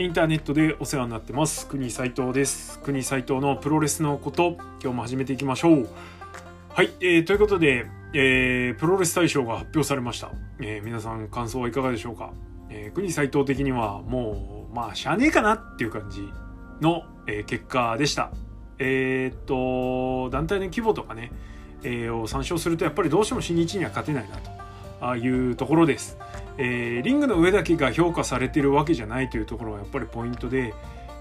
インターネットでお世話になってます。国斉藤です。国斉藤のプロレスのこと今日も始めていきましょう。はい、えー、ということで、えー、プロレス大賞が発表されました、えー、皆さん感想はいかがでしょうか、えー、国斉藤的にはもうまあしゃあねえかなっていう感じの、えー、結果でした。えー、っと団体の規模とかね、えー、を参照するとやっぱりどうしても新日には勝てないなというところです。えー、リングの上だけが評価されてるわけじゃないというところがやっぱりポイントで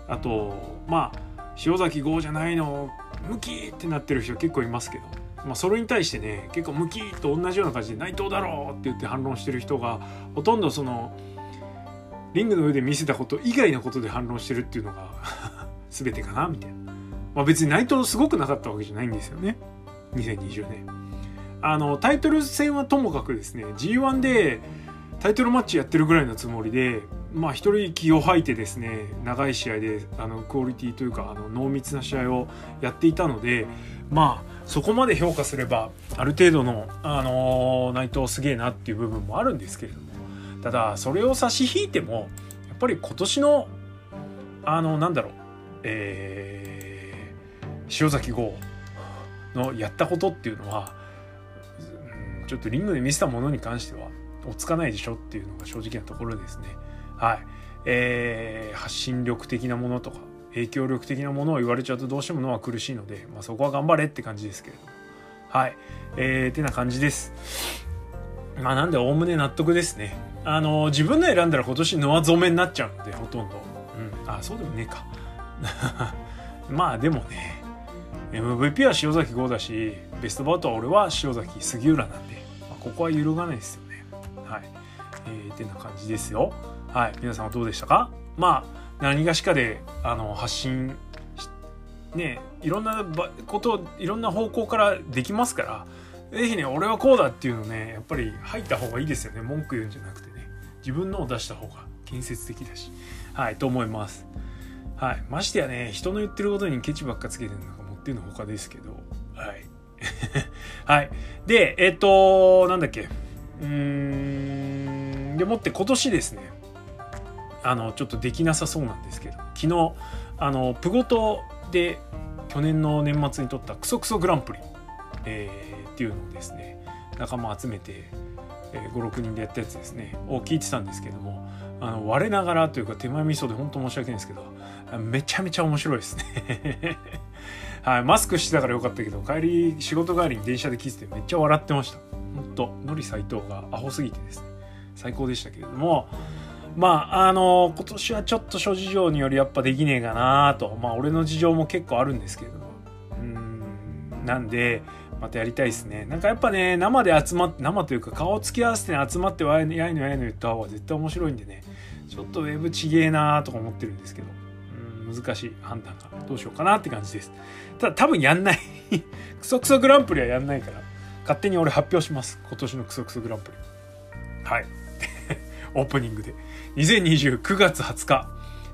あとまあ塩崎豪じゃないのムキーってなってる人結構いますけど、まあ、それに対してね結構ムキーと同じような感じで内藤だろうって言って反論してる人がほとんどそのリングの上で見せたこと以外のことで反論してるっていうのが 全てかなみたいな、まあ、別に内藤すごくなかったわけじゃないんですよね2020年。あのタイトル戦はともかくですね G1 でタイトルマッチやってるぐらいのつもりでまあ一人気を吐いてですね長い試合であのクオリティというかあの濃密な試合をやっていたのでまあそこまで評価すればある程度の、あのー、内藤すげえなっていう部分もあるんですけれどもただそれを差し引いてもやっぱり今年のあのなんだろうえー、塩崎豪のやったことっていうのはちょっとリングで見せたものに関しては落ち着かないでしょっていうのが正直なところですね。はい。えー、発信力的なものとか影響力的なものを言われちゃうとどうしても脳は苦しいので、まあ、そこは頑張れって感じですけれども。はい。えー、てな感じです。まあなんでおおむね納得ですね。あの自分の選んだら今年ノア染めになっちゃうのでほとんど。うん。あ、そうでもねえか。まあでもね、MVP は塩崎豪だし、ベストバウトは俺は塩崎杉浦なんで、まあ、ここは揺るがないですよ。はい。えー、てな感じですよ。はい。皆さんはどうでしたか？まあ、何がしかで、あの、発信ね、いろんなこといろんな方向からできますから、ぜひね、俺はこうだっていうのね、やっぱり入った方がいいですよね。文句言うんじゃなくてね。自分のを出した方が建設的だし。はい、と思います。はい。ましてやね、人の言ってることにケチばっかつけてるのがもってのほかですけど、はい。はい。で、えっ、と、なんだっけ？うん。でもって今年ですね、あの、ちょっとできなさそうなんですけど、昨日、あの、プゴトで去年の年末に撮ったクソクソグランプリ、えー、っていうのをですね、仲間集めて、えー、56人でやったやつですねを聞いてたんですけどもあの我ながらというか手前味噌で本当申し訳ないんですけどめちゃめちゃ面白いですねはい、マスクしてたからよかったけど帰り仕事帰りに電車で聞いててめっちゃ笑ってました。ほんとのり斎藤がアホすぎてですね。最高でしたけれども。まああの今年はちょっと諸事情によりやっぱできねえかなと。まあ俺の事情も結構あるんですけれども。うんなんでまたやりたいですね。なんかやっぱね生で集まって生というか顔つき合わせて、ね、集まってわいのやいのやいの言った方が絶対面白いんでね。ちょっとウェブちげえなーとか思ってるんですけど。うん難しい判断がどうしようかなって感じです。ただ多分やんない クソクソグランプリはやんないから、勝手に俺発表します。今年のクソクソグランプリ。はい。オープニングで。2029月20日、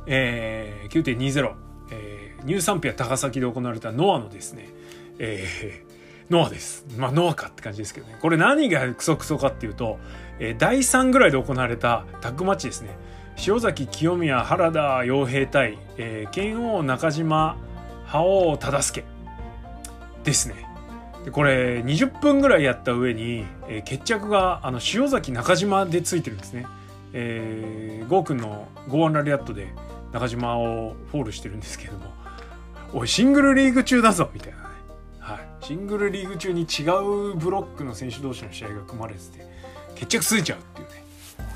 えー、9.20、えー、ニューサンピア高崎で行われたノアのですね、えー、ノアです。まあ、ノアかって感じですけどね。これ何がクソクソかっていうと、えー、第3ぐらいで行われたタッグマッチですね。塩崎清宮原田洋平対、えー、剣王中島覇王忠助ですね。でこれ20分ぐらいやった上に、えー、決着があの塩崎中島でついてるんですね。えー、ゴーくんのゴーワンラリアットで中島をフォールしてるんですけども。おいシングルリーグ中だぞみたいなね、はい、シングルリーグ中に違うブロックの選手同士の試合が組まれてて決着ついちゃうっていうね。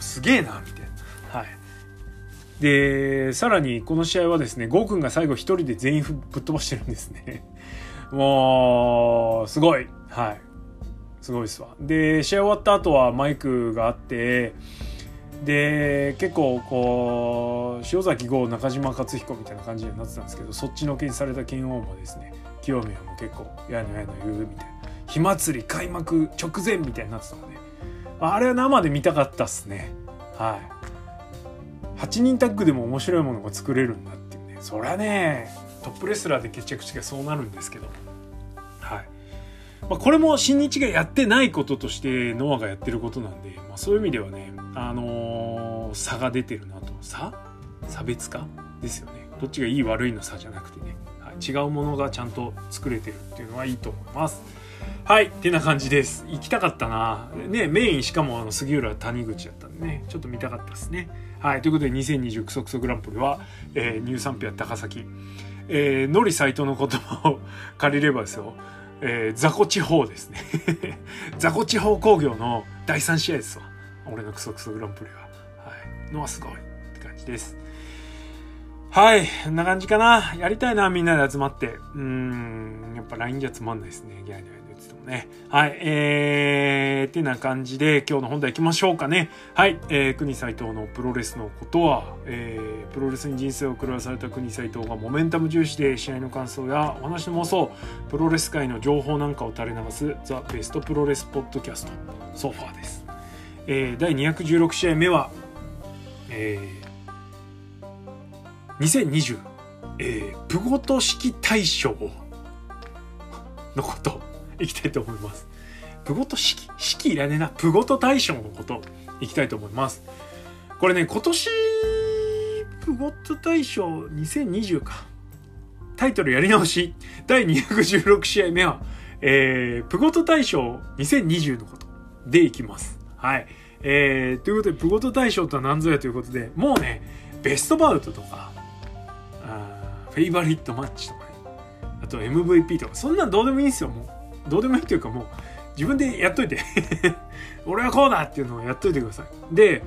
すげえなみたいな。で、さらにこの試合はですね、ゴーくんが最後一人で全員ぶっ飛ばしてるんですね。もう、すごい。はい。すごいですわ。で、試合終わった後はマイクがあって、で、結構こう、塩崎豪、中島克彦みたいな感じになってたんですけど、そっちのけにされた剣王もですね、清宮も結構、やのやの言うみたいな。火祭り開幕直前みたいになってたので、あれは生で見たかったっすね。はい。8人タッグでも面白いものが作れるんだっていうね。そりゃねトップレスラーで決着してそうなるんですけど。はい、まあ、これも新日がやってないこととしてノアがやってることなんで、まあ、そういう意味ではねあのー、差が出てるなと。差？差別化？ですよね。どっちがいい悪いの差じゃなくてね、はい、違うものがちゃんと作れてるっていうのはいいと思います。はいってな感じです。行きたかったな。ねメインしかもあの杉浦谷口だったんでね。ちょっと見たかったですね。はいということで2020クソクソグランプリは、えー、乳酸ピア高崎。えー、のり斎藤の言葉を 借りればですよ。えー、雑魚地方ですね。雑魚地方工業の第3試合ですわ。俺のクソクソグランプリは、はい、のはすごいって感じです。はい。こんな感じかな。やりたいな、みんなで集まって。うん、やっぱ LINE じゃつまんないですね。ギャーギャー。ね。はい。えー、ってな感じで今日の本題行きましょうかね。はい。えー、国斎藤のプロレスのことは、えー、プロレスに人生を狂わされた国斎藤がモメンタム重視で試合の感想やお話の妄想、プロレス界の情報なんかを垂れ流すザ・ベストプロレスポッドキャスト、ソファーです。えー、第216試合目は、えー、2020、えー、プゴト式大賞のこといきたいと思います。プゴト式式いらねえな。プゴト大賞のこといきたいと思います。これね、今年、プゴト大賞2020か。タイトルやり直し。第216試合目は、えー、プゴト大賞2020のことでいきます。はい。えー、ということで、プゴト大賞とは何ぞやということで、もうね、ベストバウトとか、あフェイバリットマッチとかねあと MVP とかそんなんどうでもいいんですよもうどうでもいいというかもう自分でやっといて。俺はこうだっていうのをやっといてください。で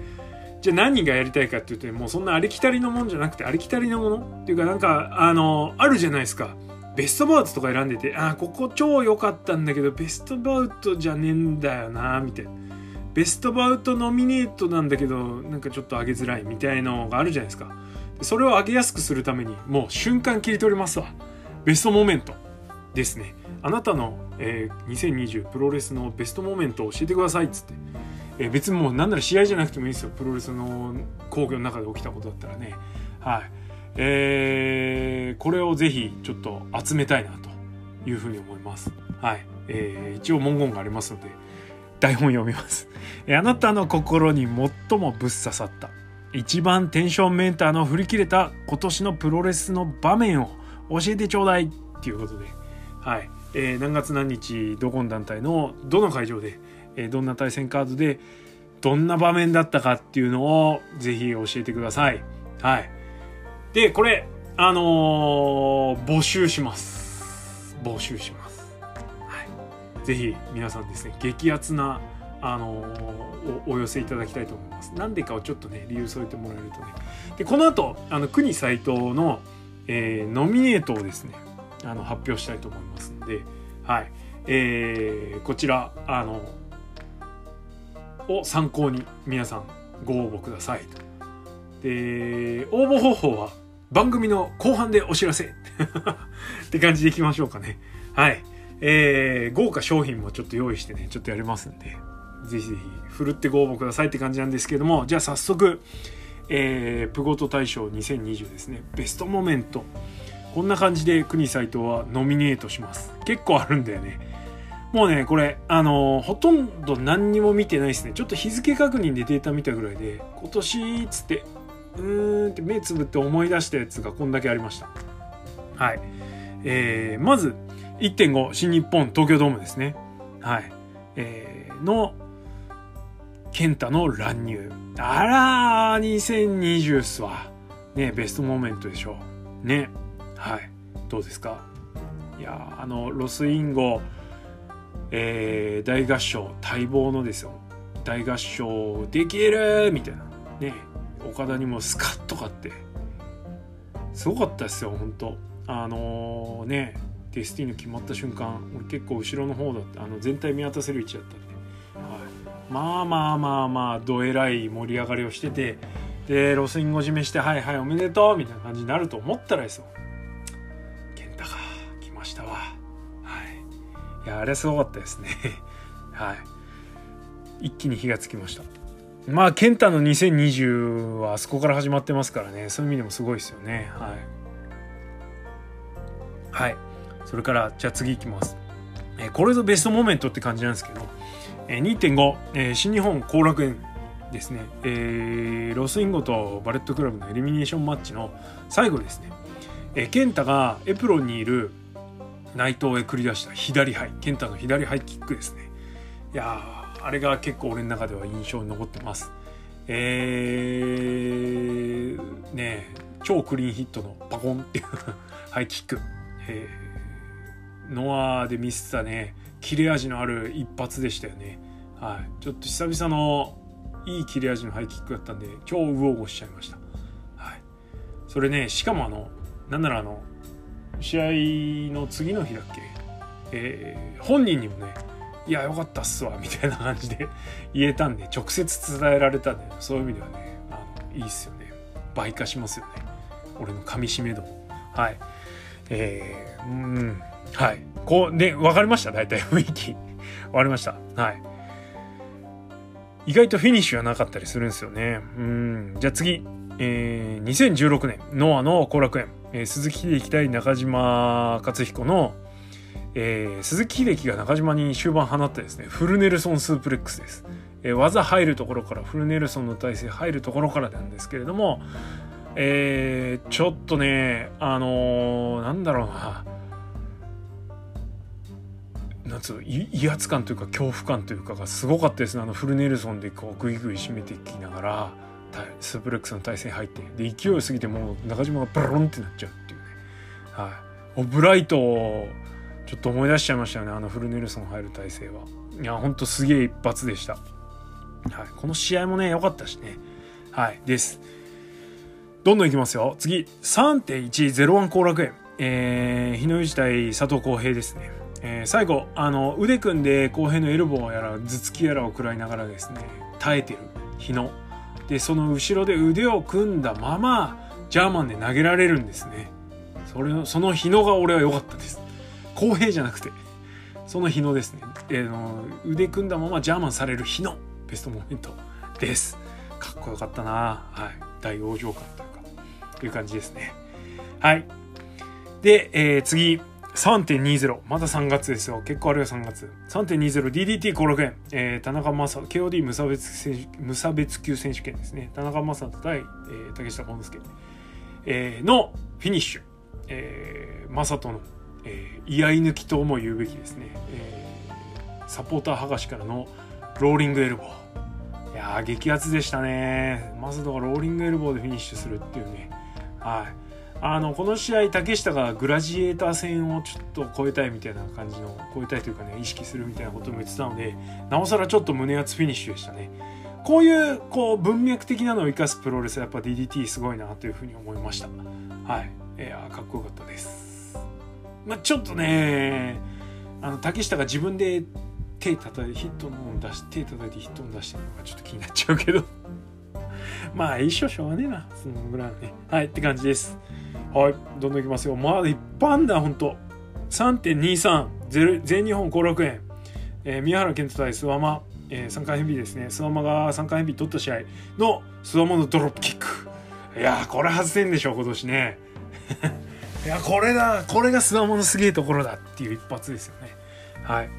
じゃあ何がやりたいかっていうともうそんなありきたりのもんじゃなくてありきたりのものっていうかなんかあのあるじゃないですか。ベストバウトとか選んでてあここ超良かったんだけどベストバウトじゃねえんだよなみたいな。ベストバウトノミネートなんだけどなんかちょっと上げづらいみたいのがあるじゃないですか。それを上げやすくするためにもう瞬間切り取りますわ。ベストモメントですね。あなたの、えー、2020プロレスのベストモメントを教えてくださいっつって、えー、別にもう何なら試合じゃなくてもいいですよ。プロレスの工業の中で起きたことだったらね。はい。えー、これをぜひちょっと集めたいなというふうに思います。はい、えー、一応文言がありますので台本読みます、え、あなたの心に最もぶっ刺さった一番テンションメーターの振り切れた今年のプロレスの場面を教えてちょうだいっていうことで、はい。えー、何月何日、どこの団体のどの会場で、えー、どんな対戦カードで、どんな場面だったかっていうのをぜひ教えてください。はい。で、これ、あのー、募集します。募集します。はい。ぜひ皆さんですね、激アツなあのお寄せいただきたいと思います。なんでかをちょっとね理由添えてもらえるとね。でこの後あの国斎藤の、えー、ノミネートをですねあの発表したいと思いますので、はいえー、こちらあのを参考に皆さんご応募くださいと。で応募方法は番組の後半でお知らせ って感じでいきましょうかね。はい。えー、豪華商品もちょっと用意してね、ちょっとやりますんで、ぜひぜひ、ふるってご応募くださいって感じなんですけども、じゃあ早速、えー、プゴト大賞2020ですね、ベストモメント。こんな感じで国斎藤はノミネートします。結構あるんだよね。もうね、これ、あのー、ほとんど何にも見てないですね。ちょっと日付確認でデータ見たぐらいで、今年っ、つって、うーんって目つぶって思い出したやつがこんだけありました。はい。えー、まず、1.5新日本東京ドームですね。はい。えー、の健太の乱入。あらー、2020っすわ。ね、ベストモーメントでしょう。ね。はい。どうですか？いやあの、ロスインゴ、えー、大合唱、待望のですよ。大合唱できるみたいな。ね。岡田にもスカッとかって。すごかったですよ、本当あのー、ね、デスティーヌ決まった瞬間、俺結構後ろの方だった。あの、全体見渡せる位置だったんで。まあまあまあまあどえらい盛り上がりをしててでロスインゴ締めして「はいはいおめでとう」みたいな感じになると思ったらですよいやあれすごかったですね。はい。一気に火がつきました。まあ健太の2020はあそこから始まってますからね。そういう意味でもすごいですよね。はい。はい。それからじゃあ次いきます。えこれぞベストモメントって感じなんですけど。え2.5、えー、新日本後楽園ですね、えー、ロスインゴとバレットクラブのエリミネーションマッチの最後ですね、えー、ケンタがエプロンにいる内藤へ繰り出した左ハイケンタの左ハイキックですね。いやあれが結構俺の中では印象に残ってます。えー、ね超クリーンヒットのパコンっていう ハイキック、えー、ノアで見せたね。切れ味のある一発でしたよね。はい。ちょっと久々のいい切れ味のハイキックだったんで超ウォーゴしちゃいました。はい。それねしかもあのなんならあの試合の次の日だっけ、えー、本人にもねいやよかったっすわみたいな感じで言えたんで直接伝えられたんでそういう意味ではねあのいいっすよね。倍化しますよね。俺の噛み締め度はい。えー、うん。はい。こうね分かりました？大体雰囲気。分かりました。はい。意外とフィニッシュはなかったりするんですよね。うん。じゃあ次。えー、2016年ノアの後楽園、えー、鈴木秀樹対中島克彦のえー、鈴木秀樹が中島に終盤放ったですねフルネルソンスープレックスです、えー、技入るところからフルネルソンの体勢入るところからなんですけれども、えー、ちょっとねあのー、なんだろうな。なんつう威圧感というか恐怖感というかがすごかったですね。あのフルネルソンでこうグイグイ締めていきながら。スープレックスの体勢入ってで勢いすぎてもう中島がブロンってなっちゃうっていうね。はい。オブライトちょっと思い出しちゃいましたよね。あのフルネルソン入る体勢は。いやほんとすげえ一発でした、はい、この試合もね良かったしね。はい。です。どんどんいきますよ。次。3.101後楽園。えー、日の内対佐藤浩平ですね、えー、最後あの腕組んで浩平のエルボーやら頭突きやらを食らいながらですね耐えてる日野。でその後ろで腕を組んだままジャーマンで投げられるんですね。それその日野が俺は良かったです。公平じゃなくてその日のですね、えー、の腕組んだままジャーマンされる日のベストモメントです。かっこよかったな。はい。大往生感というかという感じですね。はい。で、えー、次。3.20まだ3月ですよ。結構あるよ3月 3.20DDT 後楽園、えー、田中将 KOD 無差別無差別級選手権ですね。田中将人対、えー、竹下幸之助、えー、のフィニッシュ、えー、将斗のえー、居合抜きとも言うべきですね、えー、サポーター剥がしからのローリングエルボー。いやー激アツでしたね。まさかローリングエルボーでフィニッシュするっていうね。はい。あのこの試合竹下がグラジエーター戦をちょっと超えたいみたいな感じの超えたいというかね意識するみたいなことも言ってたのでなおさらちょっと胸熱フィニッシュでしたね。こういうこう文脈的なのを生かすプロレスはやっぱ DDT すごいなというふうに思いました。はい。いやかっこよかったです。まあ、ちょっとねあの竹下が自分で手叩いてヒットの出して手叩いてヒットの出してるのがちょっと気になっちゃうけど。まあ一緒しょうがねえな。そのぐらいのね。はいって感じです。はいどんどんいきますよ。まだいっぱいあんだほんと3.23全日本後楽園、えー、宮原健人対諏訪間、えー、3回ヘビですね。諏訪間が3回ヘビ取った試合の諏訪間のドロップキック。いやーこれ外せんでしょ今年ね。いやこれだこれがスワモのすげえところだっていう一発ですよね。はい。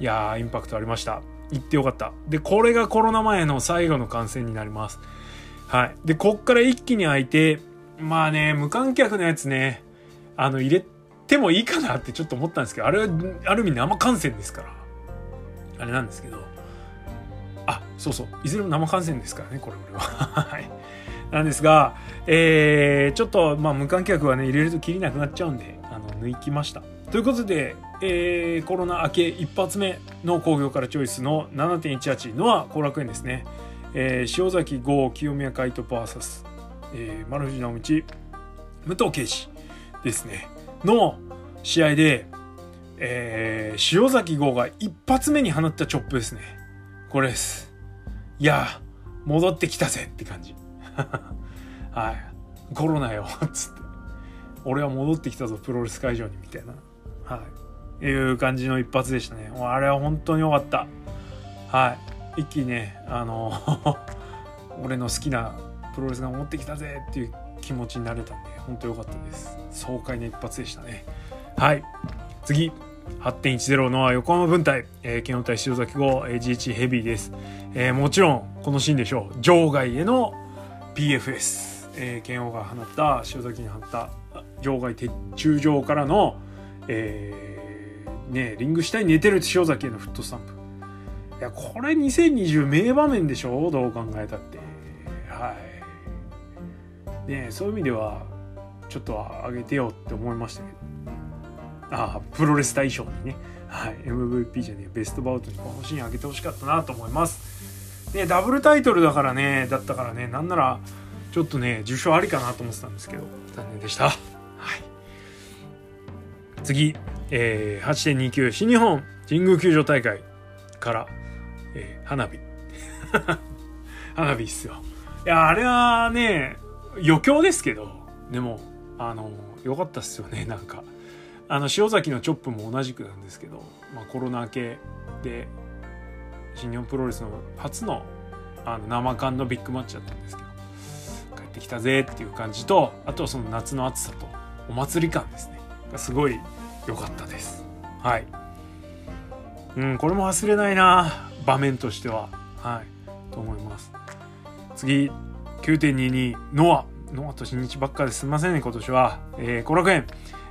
いやインパクトありました。行ってよかった。でこれがコロナ前の最後の観戦になります。はい。でこっから一気に開いてまあね無観客のやつねあの入れてもいいかなってちょっと思ったんですけどあれはある意味生観戦ですから。あれなんですけど。あそうそう。いずれも生観戦ですからねこれ俺は。はい。なんですが、えー、ちょっと、まあ、無観客はね、入れるときりなくなっちゃうんで、あの、抜きました。ということで、えー、コロナ明け一発目の工業からチョイスの7.18のは後楽園ですね。えー、塩崎豪、清宮海斗 VS、えー、丸藤直道、武藤敬司ですね。の試合で、えー、塩崎豪が一発目に放ったチョップですね。これです。いや、戻ってきたぜって感じ。はい。コロナよっ、つって。俺は戻ってきたぞ、プロレス会場に、みたいな。はい。いう感じの一発でしたね。あれは本当に良かった。はい。一気にね、あの 俺の好きなプロレスが戻ってきたぜっていう気持ちになれたんで、本当良かったです。爽快な一発でしたね。はい。次、8.10の横浜分隊、えー、剣王対塩崎号 GH ヘビーです、えー、もちろんこのシーンでしょう。場外への PFS、えー、剣王が放った塩崎に放った場外鉄柱上からの、えー、ねリング下に寝てる塩崎へのフットスタンプ。いやこれ2020名場面でしょどう考えたって。はい。ねそういう意味ではちょっと上げてよって思いましたけどあプロレス大賞にね、はい、MVP じゃねベストバウトにこのシーン上げてほしかったなと思います。ね、ダブルタイトルだからね、だったからね、なんなら、ちょっとね、受賞ありかなと思ってたんですけど、残念でした。はい。次、えー、8.29新日本神宮球場大会から、えー、花火。花火っすよ。いや、あれはね、余興ですけど、でも、あの、良かったっすよね、なんか。あの塩崎のチョップも同じくなんですけど、まあ、コロナ明けで新日本プロレスの初のあの生感のビッグマッチだったんですけど帰ってきたぜっていう感じとあとはその夏の暑さとお祭り感ですね。がすごい良かったです。はい。うんこれも忘れないな場面としては。はい。と思います。次。9.22ノア。ノアと新日ばっかですいませんね今年は。後、えー、楽園。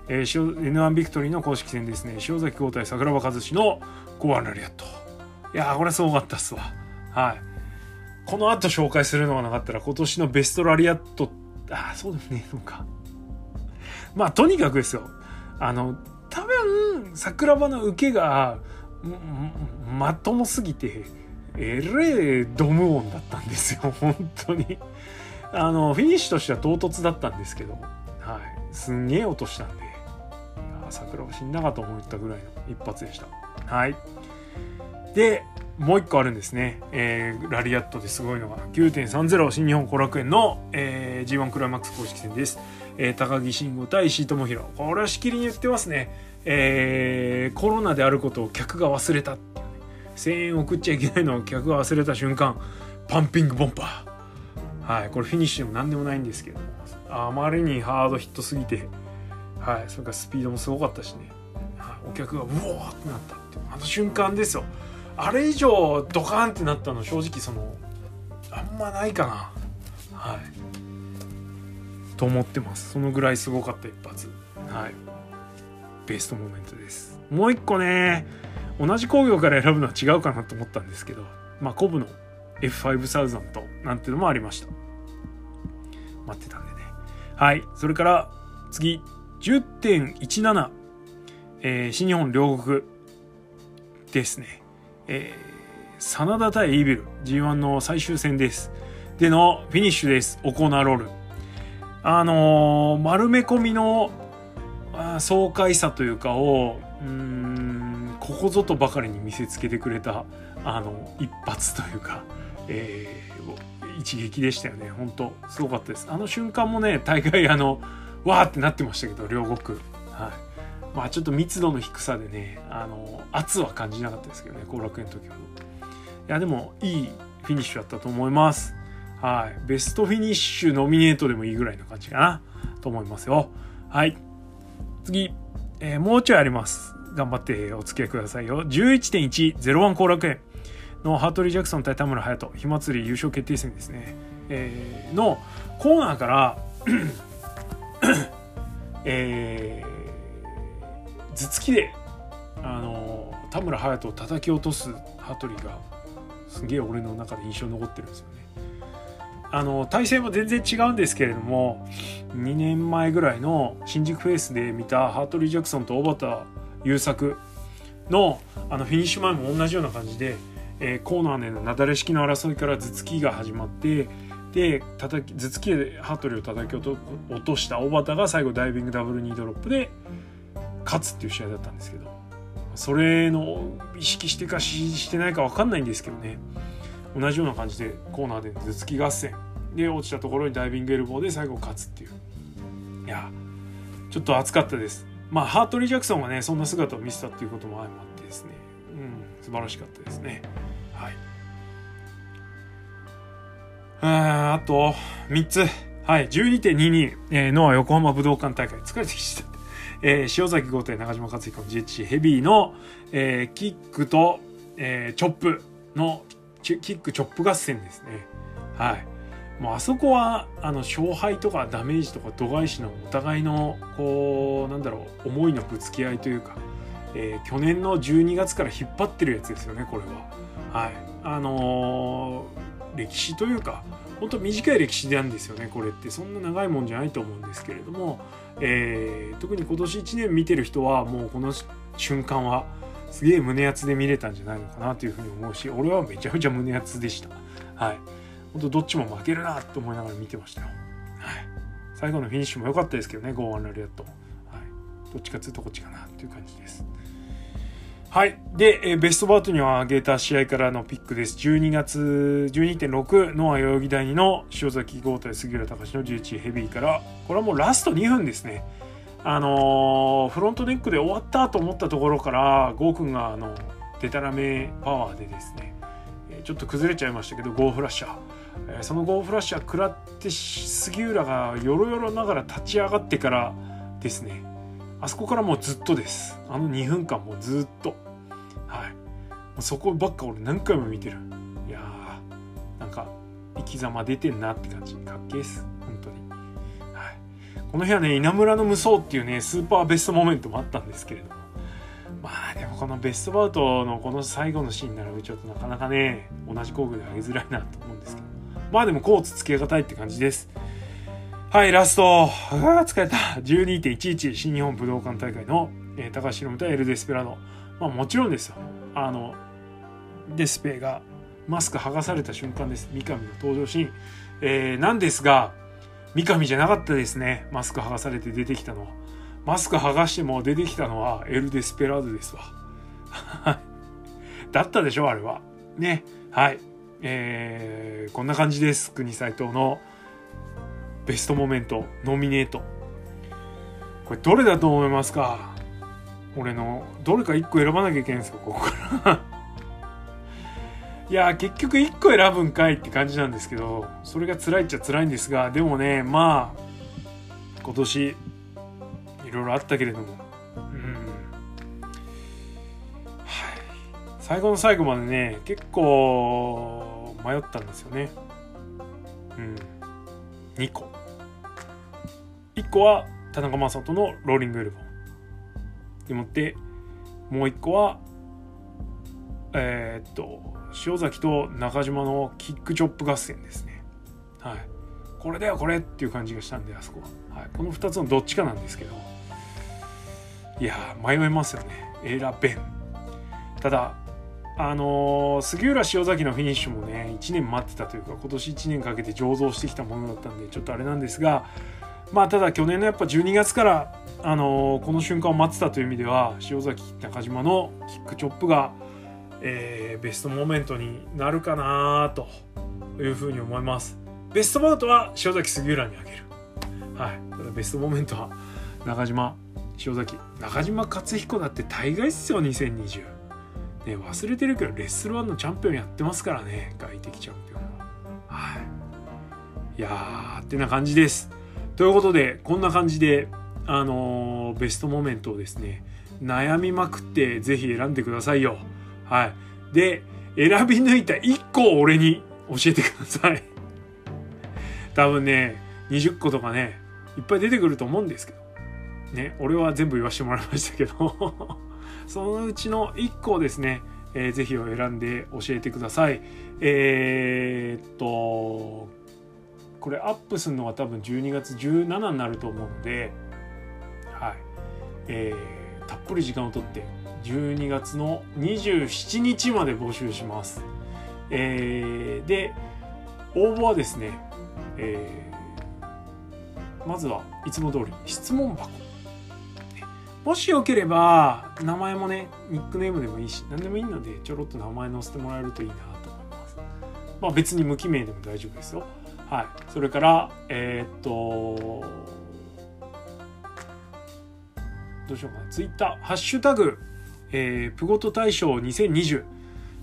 えー、N1 ビクトリーの公式戦ですね。塩崎交代桜庭和志のコアラリアット。いやーこれすごかったっすわ。はい。この後紹介するのがなかったら今年のベストラリアットああそうですねそうか。まあとにかくですよ。あの多分桜庭の受けがまともすぎてえれえドム音だったんですよ本当に。あのフィニッシュとしては唐突だったんですけどはいすんげえ音したんで桜は死んだかと思ったぐらいの一発でした。はい。で、もう一個あるんですね。えー、ラリアットですごいのが、9.30新日本後楽園の、えー、G1 クライマックス公式戦です。えー、高木慎吾対石井智弘。これはしきりに言ってますね。えー、コロナであることを客が忘れたっていうね。声援を送っちゃいけないのを客が忘れた瞬間、パンピングボンパー。はい、これフィニッシュでも何でもないんですけど、あまりにハードヒットすぎて、はい、それからスピードもすごかったしね、はい、お客がうおーってなったってあの瞬間ですよ。あれ以上ドカーンってなったの正直そのあんまないかなはい。と思ってます。そのぐらいすごかった一発。はい。ベストモメントです。もう一個ね同じ工業から選ぶのは違うかなと思ったんですけどまあコブの F5000 なんていうのもありました待ってたんでねはいそれから次10.17、えー、新日本両国ですね。えー、真田対イービル G1 の最終戦です。でのフィニッシュです。オコナロール。あのー、丸め込みの爽快さというかを、うん、ここぞとばかりに見せつけてくれた、あの、一発というか、えー、一撃でしたよね。本当すごかったです。あの瞬間もね、大会あの、わーってなってましたけど両国。はい。まあちょっと密度の低さでねあの圧は感じなかったですけどね後楽園の時ほどいやでもいいフィニッシュだったと思います。はい。ベストフィニッシュノミネートでもいいぐらいの感じかなと思いますよ。はい。次、えー、もうちょいあります。頑張ってお付き合いくださいよ。11.101後楽園。のハートリー・ジャクソン対田村隼人火祭り優勝決定戦ですね、えー、のコーナーから えー、頭突きであの田村隼人を叩き落とす羽鳥がすげえ俺の中で印象に残ってるんですよね。あの体勢も全然違うんですけれども2年前ぐらいの新宿フェイスで見たハートリー・ジャクソンと小畑優作のあのフィニッシュ前も同じような感じで、えー、コーナーでのなだれ式の争いから頭突きが始まってで叩き頭突きで羽鳥を叩き落とした小畑が最後ダイビングダブルニードロップで勝つっていう試合だったんですけどそれの意識してかしてないか分かんないんですけどね。同じような感じでコーナーで頭突き合戦。で落ちたところにダイビングエルボーで最後勝つっていう。いやちょっと熱かったです。まあハートリー・ジャクソンはねそんな姿を見せたっていうことも相まって素晴らしかったですねはいああと3つ。はい、12.22、えー、ノア横浜武道館大会。疲れてきた。えー、塩崎豪太中島克彦の GHC ヘビーの、えー、キックと、えー、チョップのキックチョップ合戦ですね。はい。もうあそこはあの勝敗とかダメージとか度外視のお互いのこうなんだろう思いのぶつけ合いというか、えー、去年の12月から引っ張ってるやつですよねこれは。はい。あのー、歴史というか本当短い歴史なんですよねこれってそんな長いもんじゃないと思うんですけれども、えー、特に今年1年見てる人はもうこの瞬間はすげえ胸熱で見れたんじゃないのかなというふうに思うし俺はめちゃめちゃ胸熱でした。はい。本当どっちも負けるなと思いながら見てましたよ。はい。最後のフィニッシュも良かったですけどね、ゴーワンラリアット。はい。どっちかっていうとこっちかなっていう感じです。はい。で、ベストバートには挙げた試合からのピックです。12月12.6ノア代々木第2の塩崎豪対杉浦隆の11ヘビーから、これはもうラスト2分ですね。あのー、フロントネックで終わったと思ったところから、ゴーくんがあの、デタラメパワーでですね、ちょっと崩れちゃいましたけど、ゴーフラッシャー。そのゴーフラッシャー食らって杉浦がよろよろながら立ち上がってからですねあそこからもうずっとですあの2分間もずっとはいそこばっか俺何回も見てるいやーなんか生き様出てんなって感じかっけえっす本当にはいこの日はね稲村の無双っていうねスーパーベストモメントもあったんですけれどもまあでもこのベストバウトのこの最後のシーンならちょっとなかなかね同じ工具で上げづらいなと思うんですけどまあでも甲乙つけがたいって感じです。はい、ラスト。あ疲れた。12.11新日本武道館大会の、えー、高橋宏夢エル・デスペラノ。まあもちろんですよ。あの、デスペがマスク剥がされた瞬間です。三上の登場シーン。えー、なんですが、三上じゃなかったですね。マスク剥がされて出てきたのは。マスク剥がしても出てきたのはエル・デスペラードですわ。だったでしょ、あれは。ね。はい。えー、こんな感じです。国斎藤のベストモメント、ノミネート。これどれだと思いますか？俺の、どれか1個選ばなきゃいけないんですよ、ここから。いや結局1個選ぶんかいって感じなんですけど、それが辛いっちゃ辛いんですが、でもね、まあ、今年、いろいろあったけれども、うん。はい。最後の最後までね、結構、迷ったんですよね。うん。2個。1個は田中将人のローリングエルボでもってもう1個はえー、っと塩崎と中島のキックチョップ合戦ですね。はい。これだよこれっていう感じがしたんであそこは、はい、この2つのどっちかなんですけど。いや迷いますよね。選べんただあのー、杉浦塩崎のフィニッシュもね1年待ってたというか今年1年かけて醸造してきたものだったんでちょっとあれなんですがまあただ去年のやっぱ12月から、あの、この瞬間を待ってたという意味では塩崎中島のキックチョップが、えー、ベストモーメントになるかなというふうに思います。ベストバウトは塩崎杉浦にあげる。はい。ただベストモーメントは中島塩崎。中島克彦だって大概っすよ2020ね、忘れてるけどレッスル1のチャンピオンやってますからね外敵チャンピオンは。はい。いやーってな感じです。ということでこんな感じであのー、ベストモメントをですね悩みまくってぜひ選んでくださいよ。はい。で選び抜いた1個を俺に教えてください。多分ね20個とかねいっぱい出てくると思うんですけど。ね俺は全部言わせてもらいましたけど。そのうちの1個をですね、えー、ぜひを選んで教えてください。えー、っと、これアップするのは多分12月17になると思うので、はい。えー、たっぷり時間をとって12月の27日まで募集します。えー、で、応募はですね、えー、まずはいつも通り質問箱もしよければ名前もねニックネームでもいいし何でもいいのでちょろっと名前載せてもらえるといいなと思いますまあ別に無記名でも大丈夫ですよはい。それからえー、っとどうしようかな。ツイッター。ハッシュタグ、えー、プゴト大賞2020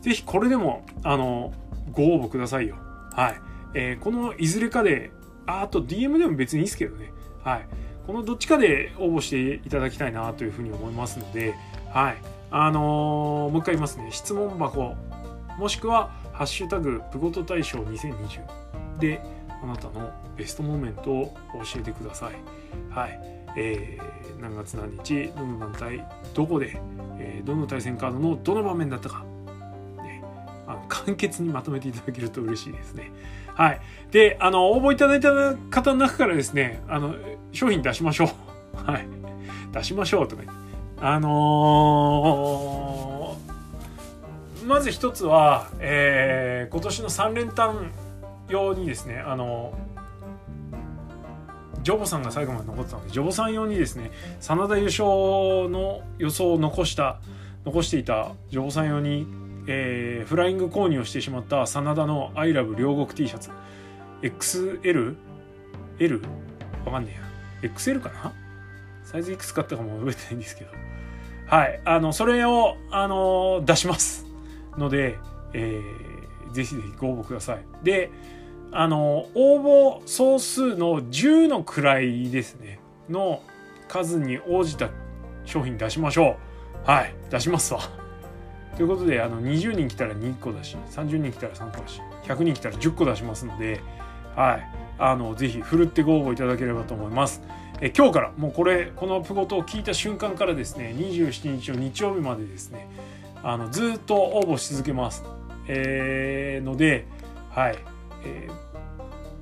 ぜひこれでもあのご応募くださいよ。はい、えー、このいずれかでああと DM でも別にいいですけどね。はい。このどっちかで応募していただきたいなというふうに思いますので、はい。あのー、もう一回言いますね。質問箱、もしくは、ハッシュタグ、プゴト大賞2020で、あなたのベストモーメントを教えてください。はい。えー、何月何日、どの団体、どこで、えー、どの対戦カードのどの場面だったか、ね、あの簡潔にまとめていただけると嬉しいですね。はい。で、あの、応募いただいた方の中からですね、あの、商品出しましょう。はい。出しましょうとか言って。あのー、まず一つは、えー、今年の3連単用にですね、あのジョボさんが最後まで残ってたので、ジョボさん用にですね、真田優勝の予想を残した、残していたジョボさん用にえー、フライング購入をしてしまった真田の I love 両国 T シャツ。XL? L? わかんねえや。XL かな？サイズいくつ買ったかも覚えてないんですけど。はいあのそれをあの出しますので、えー、ぜひぜひご応募ください。であの応募総数の10の位ですね。の数に応じた商品出しましょう。はい。出しますわ。ということであの20人来たら2個だし30人来たら3個だし100人来たら10個出しますので、はい、あのぜひふるってご応募いただければと思います。え今日からもうこれこのプゴトを聞いた瞬間からですね27日の日曜日までですねあのずっと応募し続けます。えー、のではい、え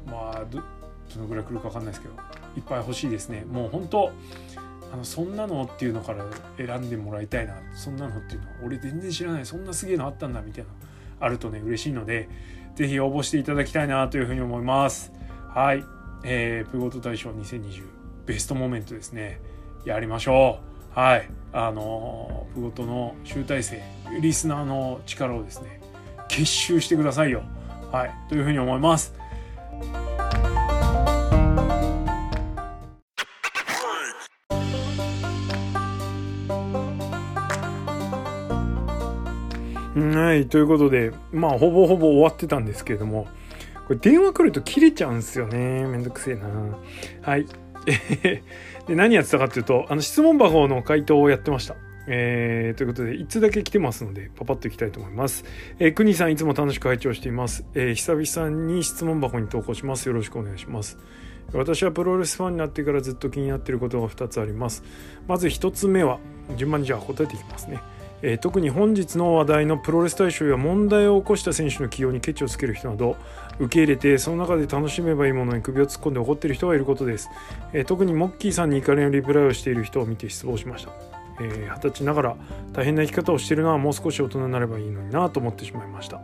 ー、まあどのぐらい来るか分かんないですけどいっぱい欲しいですね。もう本当あのそんなのっていうのから選んでもらいたいな。そんなのっていうのは俺全然知らない。そんなすげえのあったんだみたいなあるとね嬉しいので是非応募していただきたいなというふうに思います。はい。えー、プゴト大賞2020ベストモメントですね。やりましょう。はい。あのプゴトの集大成リスナーの力をですね結集してくださいよ。はいというふうに思いますはい、ということで、まあ、ほぼほぼ終わってたんですけれども、これ電話来ると切れちゃうんですよね。めんどくせえな。はい。で、何やってたかっていうと、あの、質問箱の回答をやってました。えー、ということで、1つだけ来てますので、パパッといきたいと思います。えー、くにさんいつも楽しく拝聴しています。えー、久々に質問箱に投稿します。よろしくお願いします。私はプロレスファンになってからずっと気になっていることが2つあります。まず1つ目は、順番にじゃあ答えていきますね。えー、特に本日の話題のプロレス大賞や問題を起こした選手の起用にケチをつける人など受け入れてその中で楽しめばいいものに首を突っ込んで怒っている人がいることです、えー、特にモッキーさんに怒りのリプライをしている人を見て失望しました二十、ー、歳ながら大変な生き方をしてるのはもう少し大人になればいいのになと思ってしまいました。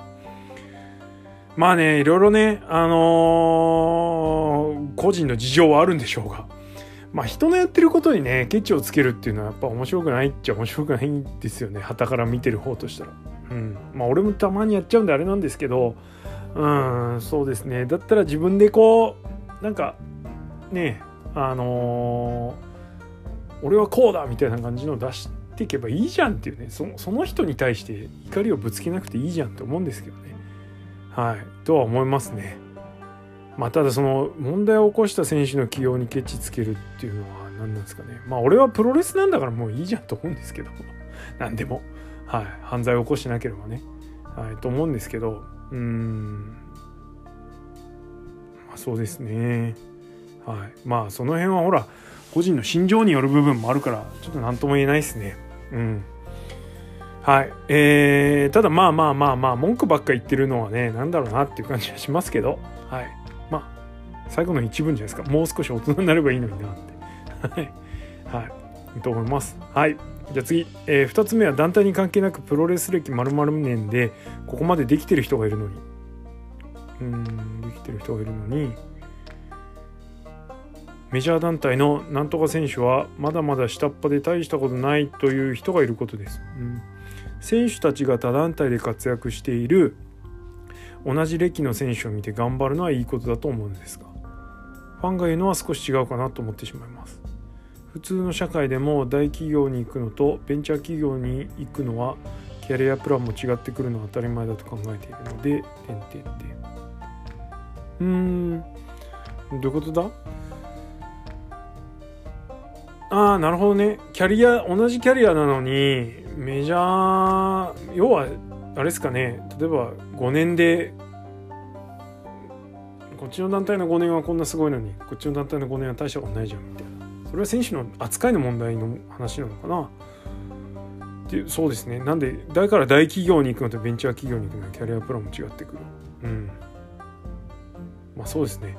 まあねいろいろねあのー、個人の事情はあるんでしょうが。まあ人のやってることにねケチをつけるっていうのはやっぱ面白くないっちゃ面白くないんですよね。旗から見てる方としたら。うん、まあ俺もたまにやっちゃうんであれなんですけどうんそうですね。だったら自分でこうなんかねあの、俺はこうだみたいな感じのを出していけばいいじゃんっていうね。そその人に対して怒りをぶつけなくていいじゃんって思うんですけどね。はい。とは思いますね。まあ、ただその問題を起こした選手の起用にケチつけるっていうのは何なんですかね。まあ俺はプロレスなんだからもういいじゃんと思うんですけど。何でも。はい。犯罪を起こしてなければね。はい。と思うんですけど。うん。まあそうですね。はい。まあその辺はほら個人の心情による部分もあるからちょっと何とも言えないですね。うん。はい。えー、ただまあまあまあまあ文句ばっか言ってるのはね何だろうなっていう感じはしますけど。はい。まあ最後の一文じゃないですか。もう少し大人になればいいのになって。はい、と思います。はい。じゃあ次、えー、2つ目は団体に関係なくプロレス歴丸々年でここまでできてる人がいるのに。うんできてる人がいるのに。メジャー団体のなんとか選手はまだまだ下っ端で大したことないという人がいることです、うん、選手たちが他団体で活躍している同じ歴の選手を見て頑張るのはいいことだと思うんですがファンが言うのは少し違うかなと思ってしまいます。普通の社会でも大企業に行くのとベンチャー企業に行くのはキャリアプランも違ってくるのは当たり前だと考えているので点点点うーん。どういうことだ？ああなるほどね。キャリア同じキャリアなのにメジャー要はあれですかね。例えば5年でこっちの団体の5年はこんなすごいのにこっちの団体の5年は大したことないじゃんみたいな。それは選手の扱いの問題の話なのかな。でそうですね。なんでだから大企業に行くのとベンチャー企業に行くのはキャリアプランも違ってくる。うん。まあそうですね。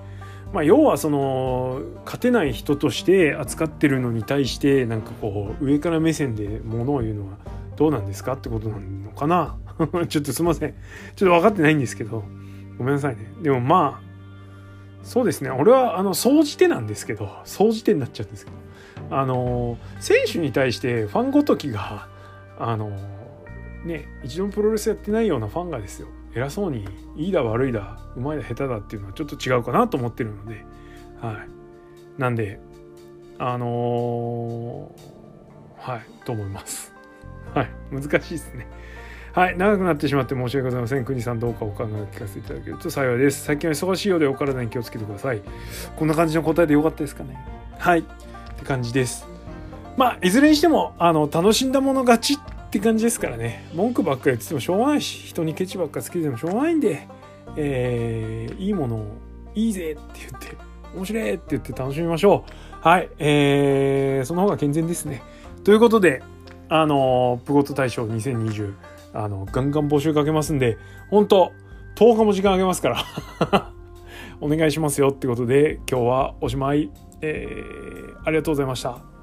まあ、要はその勝てない人として扱ってるのに対してなんかこう上から目線でものを言うのはどうなんですかってことなのかな？ちょっとすいません。ちょっと分かってないんですけど。ごめんなさいね。でもまあそうですね。俺はあの総じてなんですけど。総じてになっちゃうんですけど。あの選手に対してファンごときがあのね一度もプロレスやってないようなファンがですよ。偉そうにいいだ悪いだうまいだ下手だっていうのはちょっと違うかなと思ってるのではい。なんであのー、はいと思います。はい難しいですね。はい長くなってしまって申し訳ございません。国さんどうかお考えを聞かせていただけると幸いです。最近は忙しいようでお体に気をつけてください。こんな感じの答えでよかったですかね。はいって感じです。まあいずれにしてもあの楽しんだもの勝ちっって感じですからね。文句ばっかり言っててもしょうがないし人にケチばっかつけてもしょうがないんで、えー、いいものをいいぜって言って面白いって言って楽しみましょう。はいえー、その方が健全ですね。ということであのプゴト大賞2020あのガンガン募集かけますんで本当10日も時間あげますから お願いしますよってことで今日はおしまい、えー、ありがとうございました。